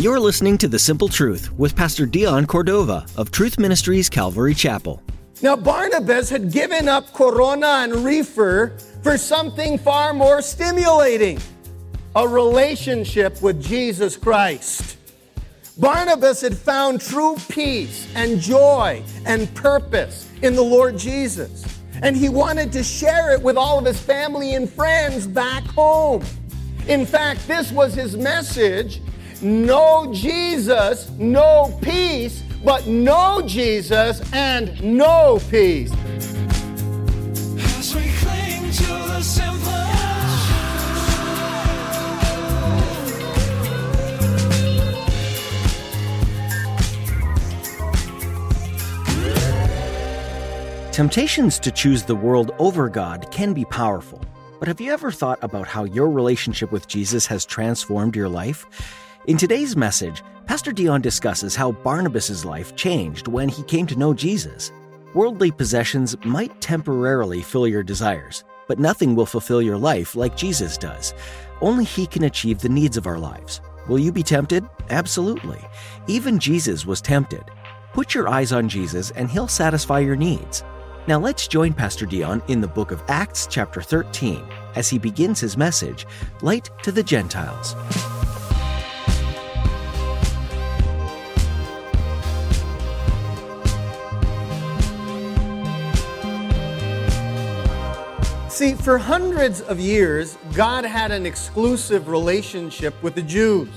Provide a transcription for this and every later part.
You're listening to The Simple Truth with Pastor Dion Cordova of Truth Ministries Calvary Chapel. Now, Barnabas had given up Corona and reefer for something far more stimulating a relationship with Jesus Christ. Barnabas had found true peace and joy and purpose in the Lord Jesus. And he wanted to share it with all of his family and friends back home. In fact, this was his message no Jesus, no peace, but know Jesus and know peace. Temptations to choose the world over God can be powerful. But have you ever thought about how your relationship with Jesus has transformed your life? In today's message, Pastor Dion discusses how Barnabas' life changed when he came to know Jesus. Worldly possessions might temporarily fill your desires, but nothing will fulfill your life like Jesus does. Only He can achieve the needs of our lives. Will you be tempted? Absolutely. Even Jesus was tempted. Put your eyes on Jesus and He'll satisfy your needs. Now let's join Pastor Dion in the book of Acts, chapter 13, as he begins his message Light to the Gentiles. See, for hundreds of years, God had an exclusive relationship with the Jews.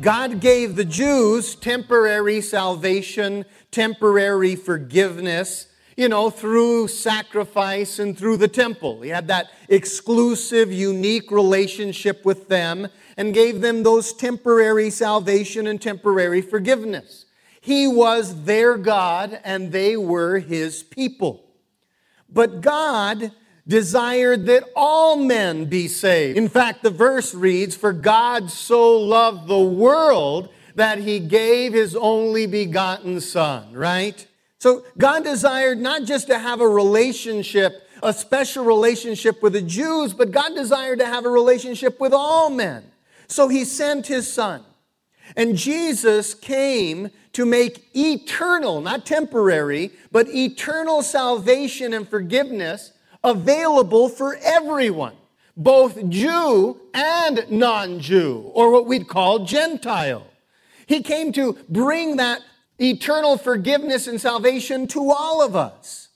God gave the Jews temporary salvation, temporary forgiveness, you know, through sacrifice and through the temple. He had that exclusive, unique relationship with them and gave them those temporary salvation and temporary forgiveness. He was their God and they were his people. But God desired that all men be saved. In fact, the verse reads, For God so loved the world that he gave his only begotten Son, right? So God desired not just to have a relationship, a special relationship with the Jews, but God desired to have a relationship with all men. So he sent his Son. And Jesus came to make eternal, not temporary, but eternal salvation and forgiveness available for everyone, both Jew and non Jew, or what we'd call Gentile. He came to bring that eternal forgiveness and salvation to all of us.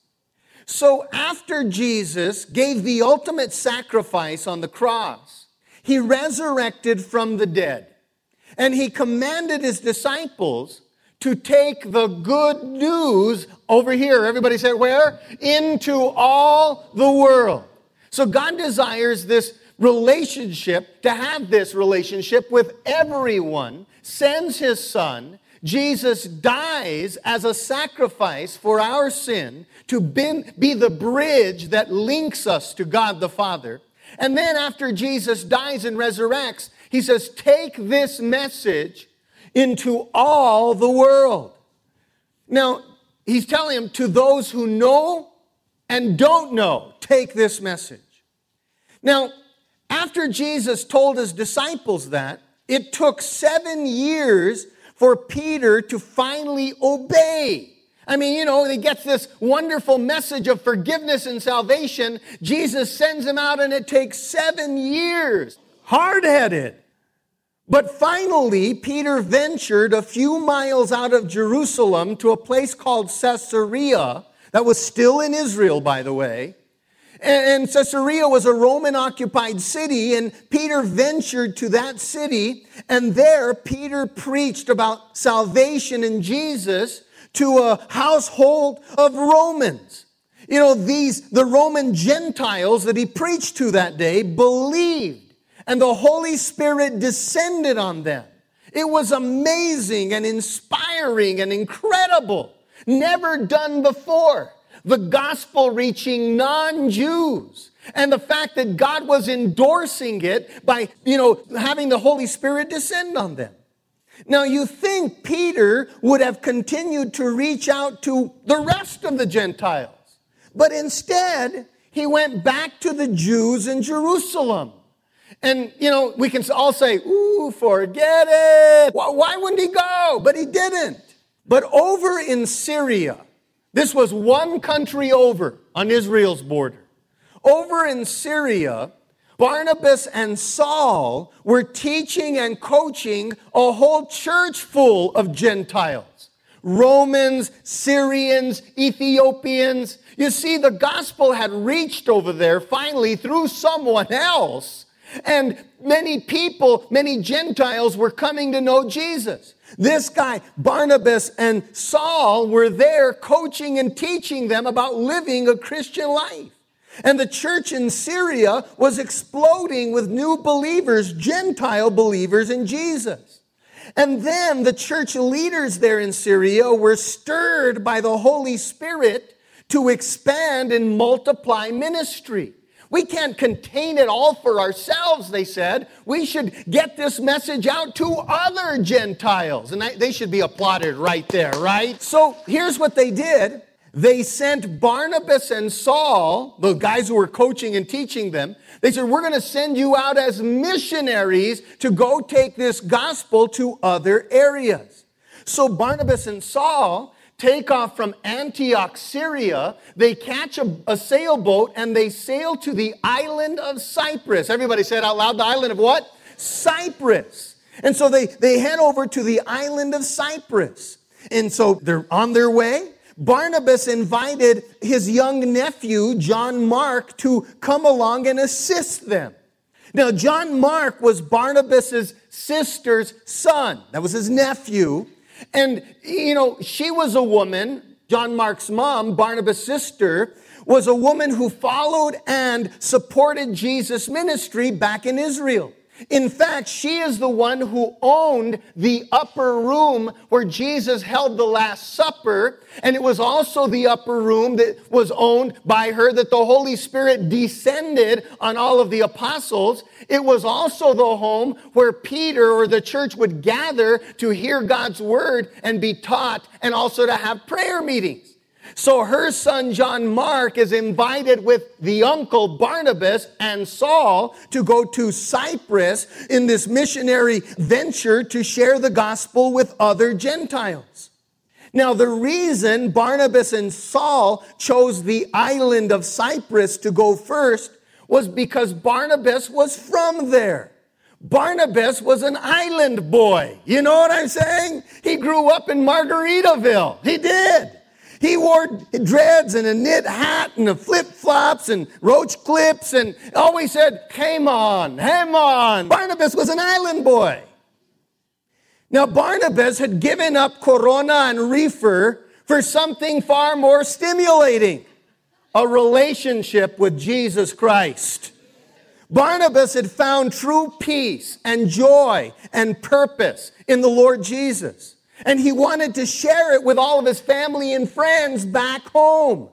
So after Jesus gave the ultimate sacrifice on the cross, he resurrected from the dead. And he commanded his disciples to take the good news over here. Everybody say where? Into all the world. So God desires this relationship, to have this relationship with everyone, sends his son. Jesus dies as a sacrifice for our sin to be the bridge that links us to God the Father. And then after Jesus dies and resurrects, he says, Take this message into all the world. Now, he's telling them to those who know and don't know, take this message. Now, after Jesus told his disciples that, it took seven years for Peter to finally obey. I mean, you know, he gets this wonderful message of forgiveness and salvation. Jesus sends him out, and it takes seven years. Hard headed. But finally, Peter ventured a few miles out of Jerusalem to a place called Caesarea, that was still in Israel, by the way. And Caesarea was a Roman occupied city, and Peter ventured to that city, and there Peter preached about salvation in Jesus to a household of Romans. You know, these, the Roman Gentiles that he preached to that day believed and the Holy Spirit descended on them. It was amazing and inspiring and incredible. Never done before. The gospel reaching non-Jews. And the fact that God was endorsing it by, you know, having the Holy Spirit descend on them. Now you think Peter would have continued to reach out to the rest of the Gentiles. But instead, he went back to the Jews in Jerusalem. And, you know, we can all say, ooh, forget it. Why, wouldn't he go? But he didn't. But over in Syria, this was one country over on Israel's border. Over in Syria, Barnabas and Saul were teaching and coaching a whole church full of Gentiles. Romans, Syrians, Ethiopians. You see, the gospel had reached over there finally through someone else. And many people, many Gentiles were coming to know Jesus. This guy, Barnabas and Saul, were there coaching and teaching them about living a Christian life. And the church in Syria was exploding with new believers, Gentile believers in Jesus. And then the church leaders there in Syria were stirred by the Holy Spirit to expand and multiply ministry. We can't contain it all for ourselves, they said. We should get this message out to other Gentiles. And they should be applauded right there, right? So here's what they did they sent Barnabas and Saul, the guys who were coaching and teaching them, they said, We're going to send you out as missionaries to go take this gospel to other areas. So Barnabas and Saul take off from Antioch, Syria. They catch a, a sailboat and they sail to the island of Cyprus. Everybody said out loud, the island of what? Cyprus. And so they, they head over to the island of Cyprus. And so they're on their way. Barnabas invited his young nephew, John Mark, to come along and assist them. Now, John Mark was Barnabas's sister's son. That was his nephew. And, you know, she was a woman, John Mark's mom, Barnabas' sister, was a woman who followed and supported Jesus' ministry back in Israel. In fact, she is the one who owned the upper room where Jesus held the Last Supper. And it was also the upper room that was owned by her that the Holy Spirit descended on all of the apostles. It was also the home where Peter or the church would gather to hear God's word and be taught and also to have prayer meetings. So her son John Mark is invited with the uncle Barnabas and Saul to go to Cyprus in this missionary venture to share the gospel with other Gentiles. Now, the reason Barnabas and Saul chose the island of Cyprus to go first was because Barnabas was from there. Barnabas was an island boy. You know what I'm saying? He grew up in Margaritaville. He did. He wore dreads and a knit hat and a flip flops and roach clips and always said, Come on, come on. Barnabas was an island boy. Now, Barnabas had given up Corona and reefer for something far more stimulating a relationship with Jesus Christ. Barnabas had found true peace and joy and purpose in the Lord Jesus. And he wanted to share it with all of his family and friends back home.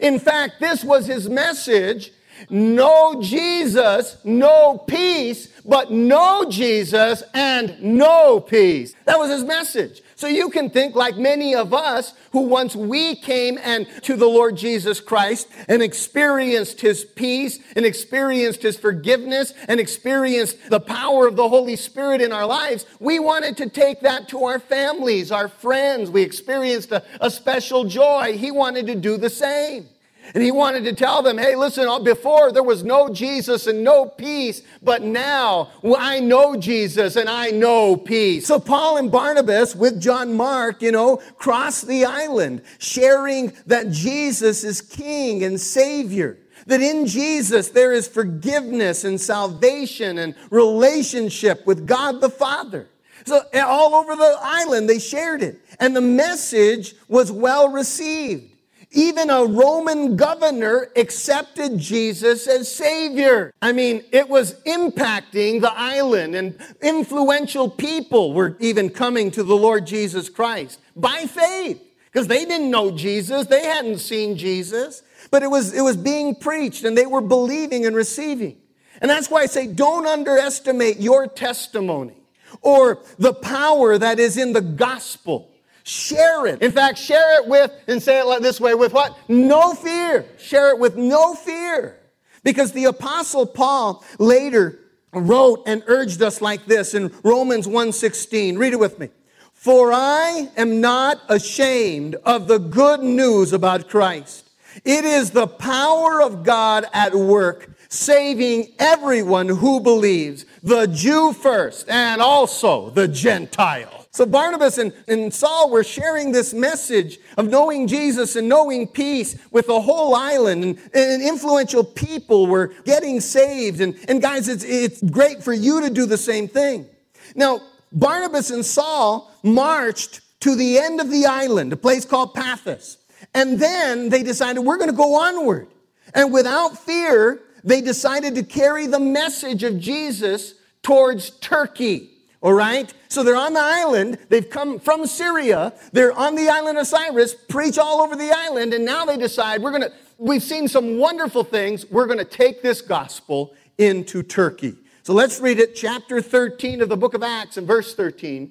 In fact, this was his message. No Jesus, no peace, but know Jesus and know peace. That was his message. So you can think like many of us who once we came and to the Lord Jesus Christ and experienced his peace and experienced his forgiveness and experienced the power of the Holy Spirit in our lives, we wanted to take that to our families, our friends. We experienced a, a special joy. He wanted to do the same. And he wanted to tell them, hey, listen, uh, before there was no Jesus and no peace, but now I know Jesus and I know peace. So Paul and Barnabas with John Mark, you know, cross the island, sharing that Jesus is King and Savior. That in Jesus there is forgiveness and salvation and relationship with God the Father. So all over the island, they shared it. And the message was well received. Even a Roman governor accepted Jesus as Savior. I mean, it was impacting the island, and influential people were even coming to the Lord Jesus Christ by faith because they didn't know Jesus, they hadn't seen Jesus, but it was, it was being preached and they were believing and receiving. And that's why I say don't underestimate your testimony or the power that is in the gospel. Share it. In fact, share it with, and say it like this way, with what? No fear. Share it with no fear. Because the apostle Paul later wrote and urged us like this in Romans 1:16. Read it with me. For I am not ashamed of the good news about Christ. It is the power of God at work, saving everyone who believes, the Jew first, and also the Gentile. So Barnabas and, and Saul were sharing this message of knowing Jesus and knowing peace with the whole island. And, and influential people were getting saved. And, and guys, it's, it's great for you to do the same thing. Now, Barnabas and Saul marched to the end of the island, a place called Paphos. And then they decided, we're going to go onward. And without fear, they decided to carry the message of Jesus towards Turkey. All right? So they're on the island. They've come from Syria. They're on the island of Cyprus, preach all over the island. And now they decide, we're going to, we've seen some wonderful things. We're going to take this gospel into Turkey. So let's read it, chapter 13 of the book of Acts and verse 13.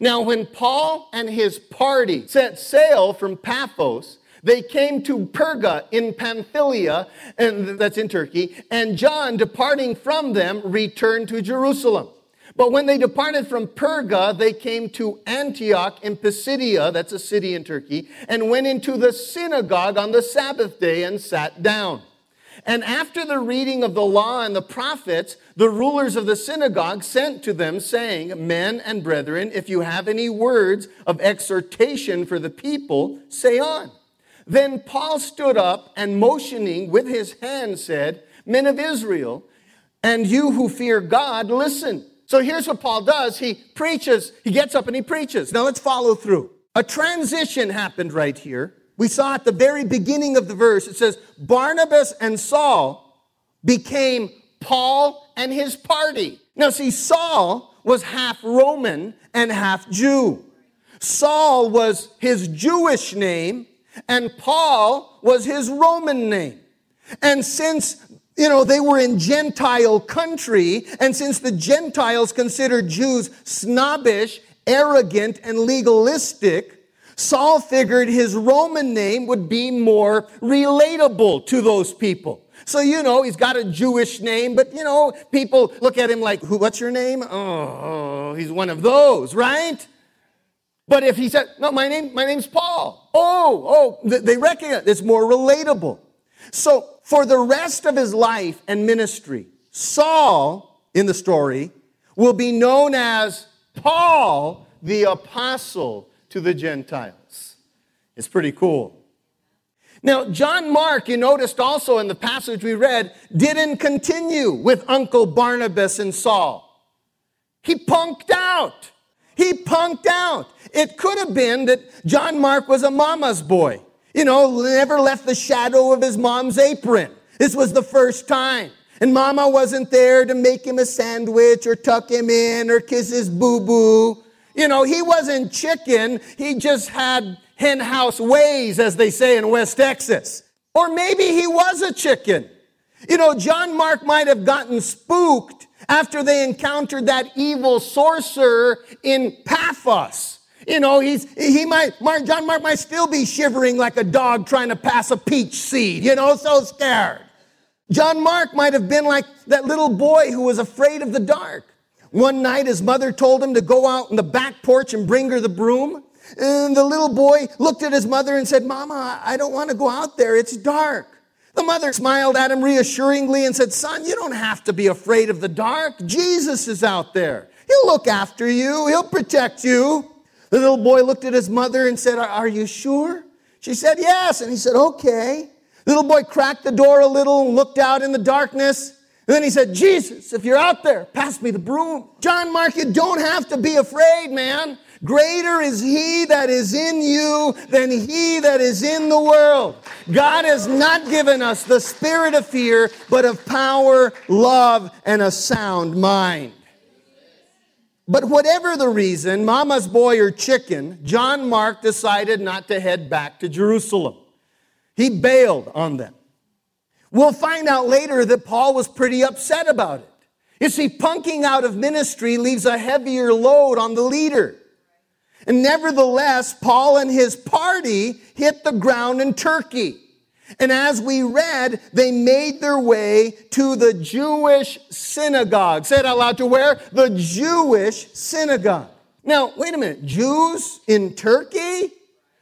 Now, when Paul and his party set sail from Paphos, they came to Perga in Pamphylia, and that's in Turkey, and John, departing from them, returned to Jerusalem. But when they departed from Perga, they came to Antioch in Pisidia, that's a city in Turkey, and went into the synagogue on the Sabbath day and sat down. And after the reading of the law and the prophets, the rulers of the synagogue sent to them, saying, Men and brethren, if you have any words of exhortation for the people, say on. Then Paul stood up and motioning with his hand said, Men of Israel, and you who fear God, listen. So here's what Paul does. He preaches, he gets up and he preaches. Now let's follow through. A transition happened right here. We saw at the very beginning of the verse, it says, Barnabas and Saul became Paul and his party. Now, see, Saul was half Roman and half Jew. Saul was his Jewish name, and Paul was his Roman name. And since you know, they were in Gentile country, and since the Gentiles considered Jews snobbish, arrogant, and legalistic, Saul figured his Roman name would be more relatable to those people. So, you know, he's got a Jewish name, but, you know, people look at him like, Who, what's your name? Oh, oh he's one of those, right? But if he said, no, my name, my name's Paul. Oh, oh, they recognize it's more relatable. So for the rest of his life and ministry, Saul in the story will be known as Paul the apostle to the Gentiles. It's pretty cool. Now, John Mark, you noticed also in the passage we read, didn't continue with Uncle Barnabas and Saul. He punked out. He punked out. It could have been that John Mark was a mama's boy. You know, never left the shadow of his mom's apron. This was the first time. And mama wasn't there to make him a sandwich or tuck him in or kiss his boo boo. You know, he wasn't chicken. He just had hen house ways, as they say in West Texas. Or maybe he was a chicken. You know, John Mark might have gotten spooked after they encountered that evil sorcerer in Paphos. You know, he's, he might, Mark, John Mark might still be shivering like a dog trying to pass a peach seed, you know, so scared. John Mark might have been like that little boy who was afraid of the dark. One night, his mother told him to go out in the back porch and bring her the broom. And the little boy looked at his mother and said, Mama, I don't want to go out there. It's dark. The mother smiled at him reassuringly and said, Son, you don't have to be afraid of the dark. Jesus is out there. He'll look after you. He'll protect you. The little boy looked at his mother and said, Are you sure? She said, Yes. And he said, Okay. The little boy cracked the door a little and looked out in the darkness. And then he said, Jesus, if you're out there, pass me the broom. John Mark, you don't have to be afraid, man. Greater is he that is in you than he that is in the world. God has not given us the spirit of fear, but of power, love, and a sound mind. But whatever the reason, mama's boy or chicken, John Mark decided not to head back to Jerusalem. He bailed on them. We'll find out later that Paul was pretty upset about it. You see, punking out of ministry leaves a heavier load on the leader. And nevertheless, Paul and his party hit the ground in Turkey. And as we read, they made their way to the Jewish synagogue. Say it out loud to where? The Jewish synagogue. Now, wait a minute. Jews in Turkey?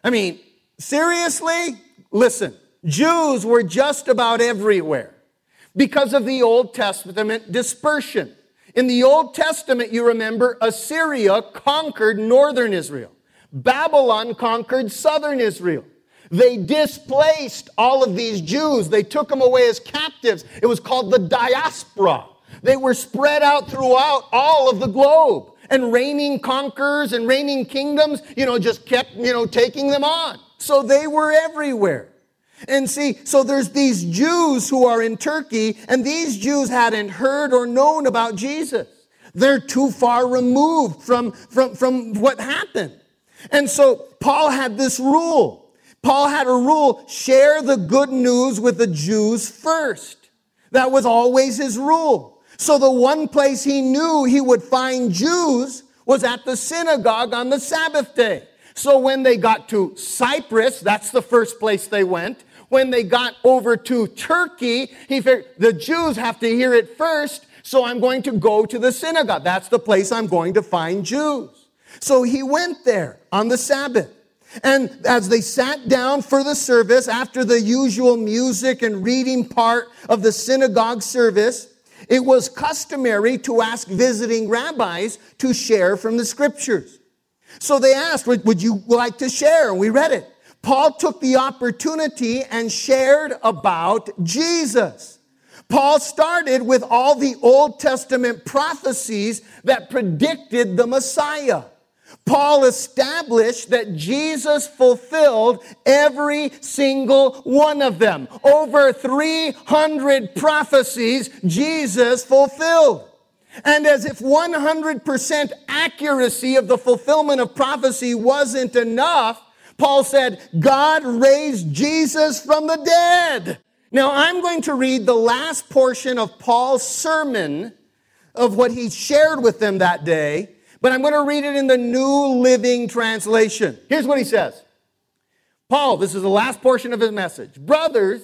I mean, seriously? Listen, Jews were just about everywhere because of the Old Testament dispersion. In the Old Testament, you remember, Assyria conquered northern Israel. Babylon conquered southern Israel. They displaced all of these Jews. They took them away as captives. It was called the diaspora. They were spread out throughout all of the globe. And reigning conquerors and reigning kingdoms, you know, just kept, you know, taking them on. So they were everywhere. And see, so there's these Jews who are in Turkey, and these Jews hadn't heard or known about Jesus. They're too far removed from, from, from what happened. And so Paul had this rule. Paul had a rule share the good news with the Jews first. That was always his rule. So the one place he knew he would find Jews was at the synagogue on the Sabbath day. So when they got to Cyprus, that's the first place they went when they got over to Turkey, he figured the Jews have to hear it first, so I'm going to go to the synagogue. That's the place I'm going to find Jews. So he went there on the Sabbath. And as they sat down for the service, after the usual music and reading part of the synagogue service, it was customary to ask visiting rabbis to share from the scriptures. So they asked, Would you like to share? And we read it. Paul took the opportunity and shared about Jesus. Paul started with all the Old Testament prophecies that predicted the Messiah. Paul established that Jesus fulfilled every single one of them. Over 300 prophecies Jesus fulfilled. And as if 100% accuracy of the fulfillment of prophecy wasn't enough, Paul said, God raised Jesus from the dead. Now I'm going to read the last portion of Paul's sermon of what he shared with them that day, but I'm going to read it in the New Living Translation. Here's what he says. Paul, this is the last portion of his message. Brothers,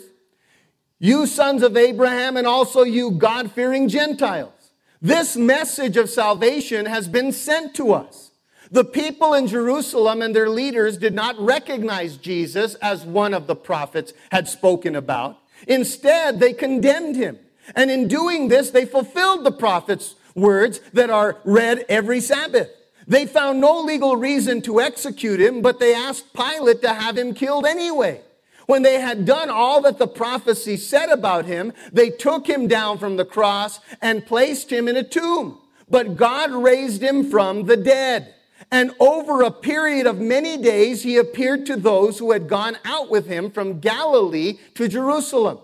you sons of Abraham and also you God fearing Gentiles, this message of salvation has been sent to us. The people in Jerusalem and their leaders did not recognize Jesus as one of the prophets had spoken about. Instead, they condemned him. And in doing this, they fulfilled the prophet's words that are read every Sabbath. They found no legal reason to execute him, but they asked Pilate to have him killed anyway. When they had done all that the prophecy said about him, they took him down from the cross and placed him in a tomb. But God raised him from the dead. And over a period of many days, he appeared to those who had gone out with him from Galilee to Jerusalem.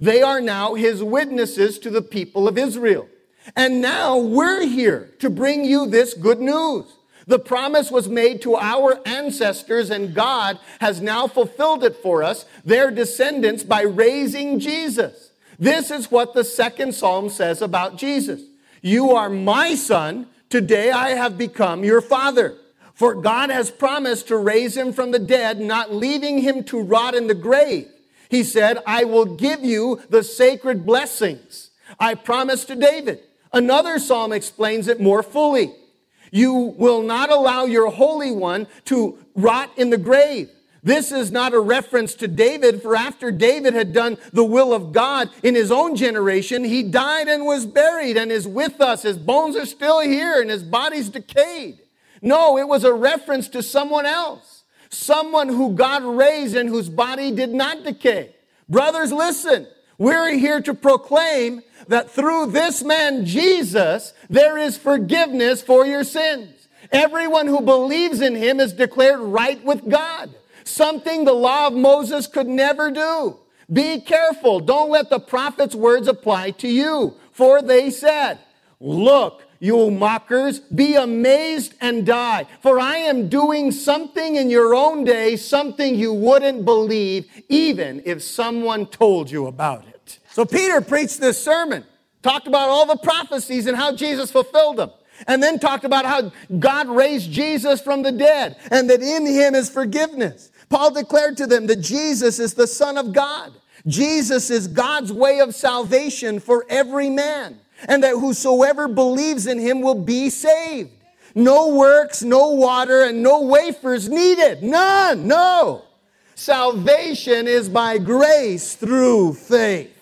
They are now his witnesses to the people of Israel. And now we're here to bring you this good news. The promise was made to our ancestors, and God has now fulfilled it for us, their descendants, by raising Jesus. This is what the second psalm says about Jesus. You are my son. Today I have become your father. For God has promised to raise him from the dead, not leaving him to rot in the grave. He said, I will give you the sacred blessings I promised to David. Another psalm explains it more fully. You will not allow your Holy One to rot in the grave. This is not a reference to David, for after David had done the will of God in his own generation, he died and was buried and is with us. His bones are still here and his body's decayed. No, it was a reference to someone else, someone who God raised and whose body did not decay. Brothers, listen. We're here to proclaim that through this man, Jesus, there is forgiveness for your sins. Everyone who believes in him is declared right with God something the law of Moses could never do. Be careful. Don't let the prophet's words apply to you. For they said, Look, you mockers, be amazed and die. For I am doing something in your own day, something you wouldn't believe, even if someone told you about it. So Peter preached this sermon, talked about all the prophecies and how Jesus fulfilled them. And then talked about how God raised Jesus from the dead and that in him is forgiveness. Paul declared to them that Jesus is the Son of God. Jesus is God's way of salvation for every man, and that whosoever believes in him will be saved. No works, no water, and no wafers needed. None, no. Salvation is by grace through faith.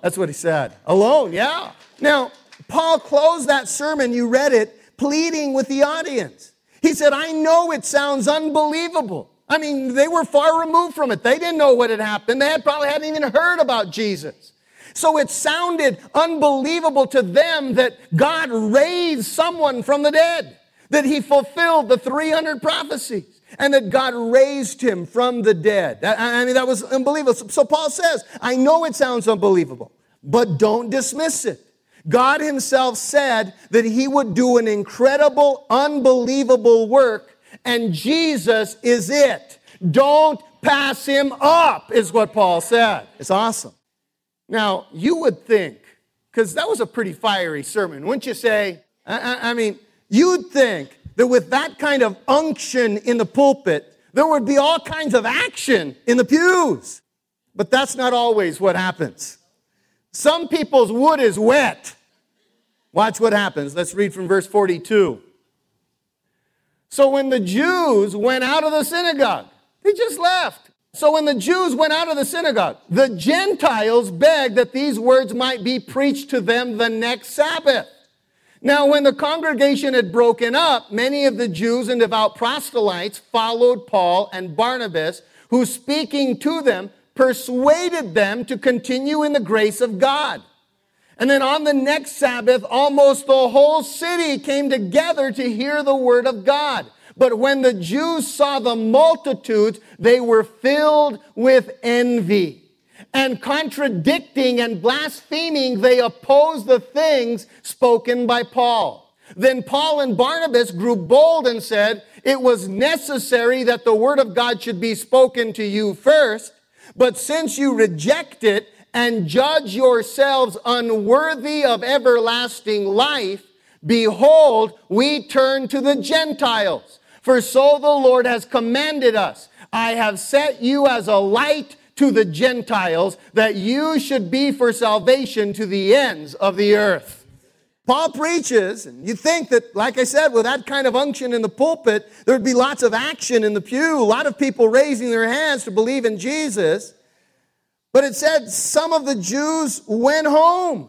That's what he said. Alone, yeah. Now, Paul closed that sermon, you read it, pleading with the audience. He said, I know it sounds unbelievable. I mean, they were far removed from it. They didn't know what had happened. They had probably hadn't even heard about Jesus. So it sounded unbelievable to them that God raised someone from the dead, that he fulfilled the 300 prophecies, and that God raised him from the dead. I mean, that was unbelievable. So Paul says, I know it sounds unbelievable, but don't dismiss it. God himself said that he would do an incredible, unbelievable work and Jesus is it. Don't pass him up, is what Paul said. It's awesome. Now, you would think, because that was a pretty fiery sermon, wouldn't you say? I, I mean, you'd think that with that kind of unction in the pulpit, there would be all kinds of action in the pews. But that's not always what happens. Some people's wood is wet. Watch what happens. Let's read from verse 42. So when the Jews went out of the synagogue, they just left. So when the Jews went out of the synagogue, the Gentiles begged that these words might be preached to them the next Sabbath. Now, when the congregation had broken up, many of the Jews and devout proselytes followed Paul and Barnabas, who speaking to them persuaded them to continue in the grace of God. And then on the next Sabbath, almost the whole city came together to hear the word of God. But when the Jews saw the multitudes, they were filled with envy. And contradicting and blaspheming, they opposed the things spoken by Paul. Then Paul and Barnabas grew bold and said, It was necessary that the word of God should be spoken to you first, but since you reject it and judge yourselves unworthy of everlasting life, behold, we turn to the Gentiles. For so the Lord has commanded us. I have set you as a light to the Gentiles, that you should be for salvation to the ends of the earth. Paul preaches, and you think that, like I said, with that kind of unction in the pulpit, there'd be lots of action in the pew, a lot of people raising their hands to believe in Jesus. But it said some of the Jews went home.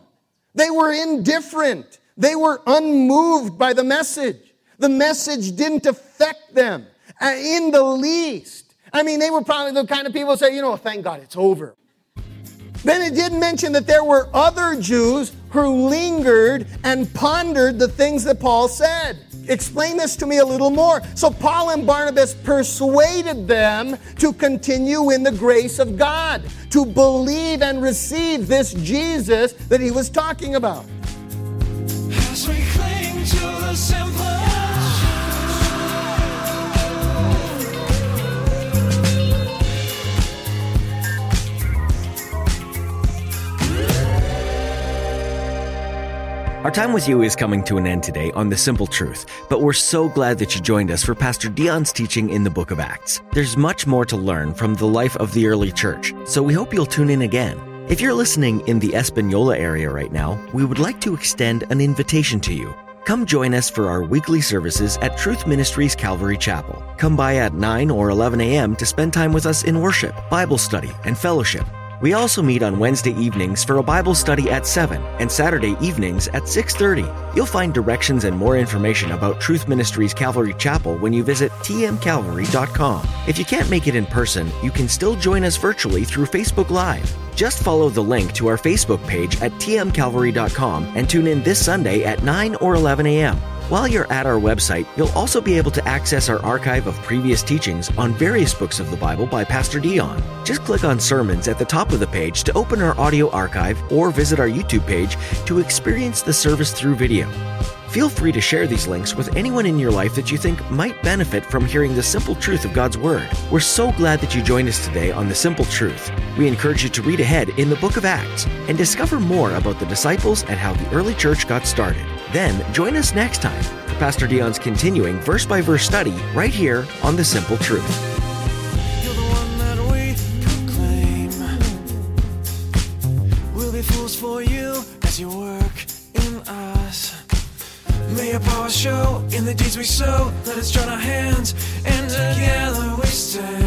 They were indifferent. They were unmoved by the message. The message didn't affect them uh, in the least. I mean, they were probably the kind of people say, you know, thank God it's over. Then it did mention that there were other Jews who lingered and pondered the things that Paul said. Explain this to me a little more. So, Paul and Barnabas persuaded them to continue in the grace of God, to believe and receive this Jesus that he was talking about. Our time with you is coming to an end today on The Simple Truth, but we're so glad that you joined us for Pastor Dion's teaching in the book of Acts. There's much more to learn from the life of the early church, so we hope you'll tune in again. If you're listening in the Espanola area right now, we would like to extend an invitation to you. Come join us for our weekly services at Truth Ministries Calvary Chapel. Come by at 9 or 11 a.m. to spend time with us in worship, Bible study, and fellowship. We also meet on Wednesday evenings for a Bible study at 7 and Saturday evenings at 6:30. You'll find directions and more information about Truth Ministries Calvary Chapel when you visit tmcalvary.com. If you can't make it in person, you can still join us virtually through Facebook Live. Just follow the link to our Facebook page at tmcalvary.com and tune in this Sunday at 9 or 11 a.m. While you're at our website, you'll also be able to access our archive of previous teachings on various books of the Bible by Pastor Dion. Just click on sermons at the top of the page to open our audio archive or visit our YouTube page to experience the service through video. Feel free to share these links with anyone in your life that you think might benefit from hearing the simple truth of God's Word. We're so glad that you joined us today on The Simple Truth. We encourage you to read ahead in the book of Acts and discover more about the disciples and how the early church got started. Then join us next time for Pastor Dion's continuing verse by verse study right here on The Simple Truth. For you as you work in us. May your power show in the deeds we sow. Let us join our hands, and together we stand.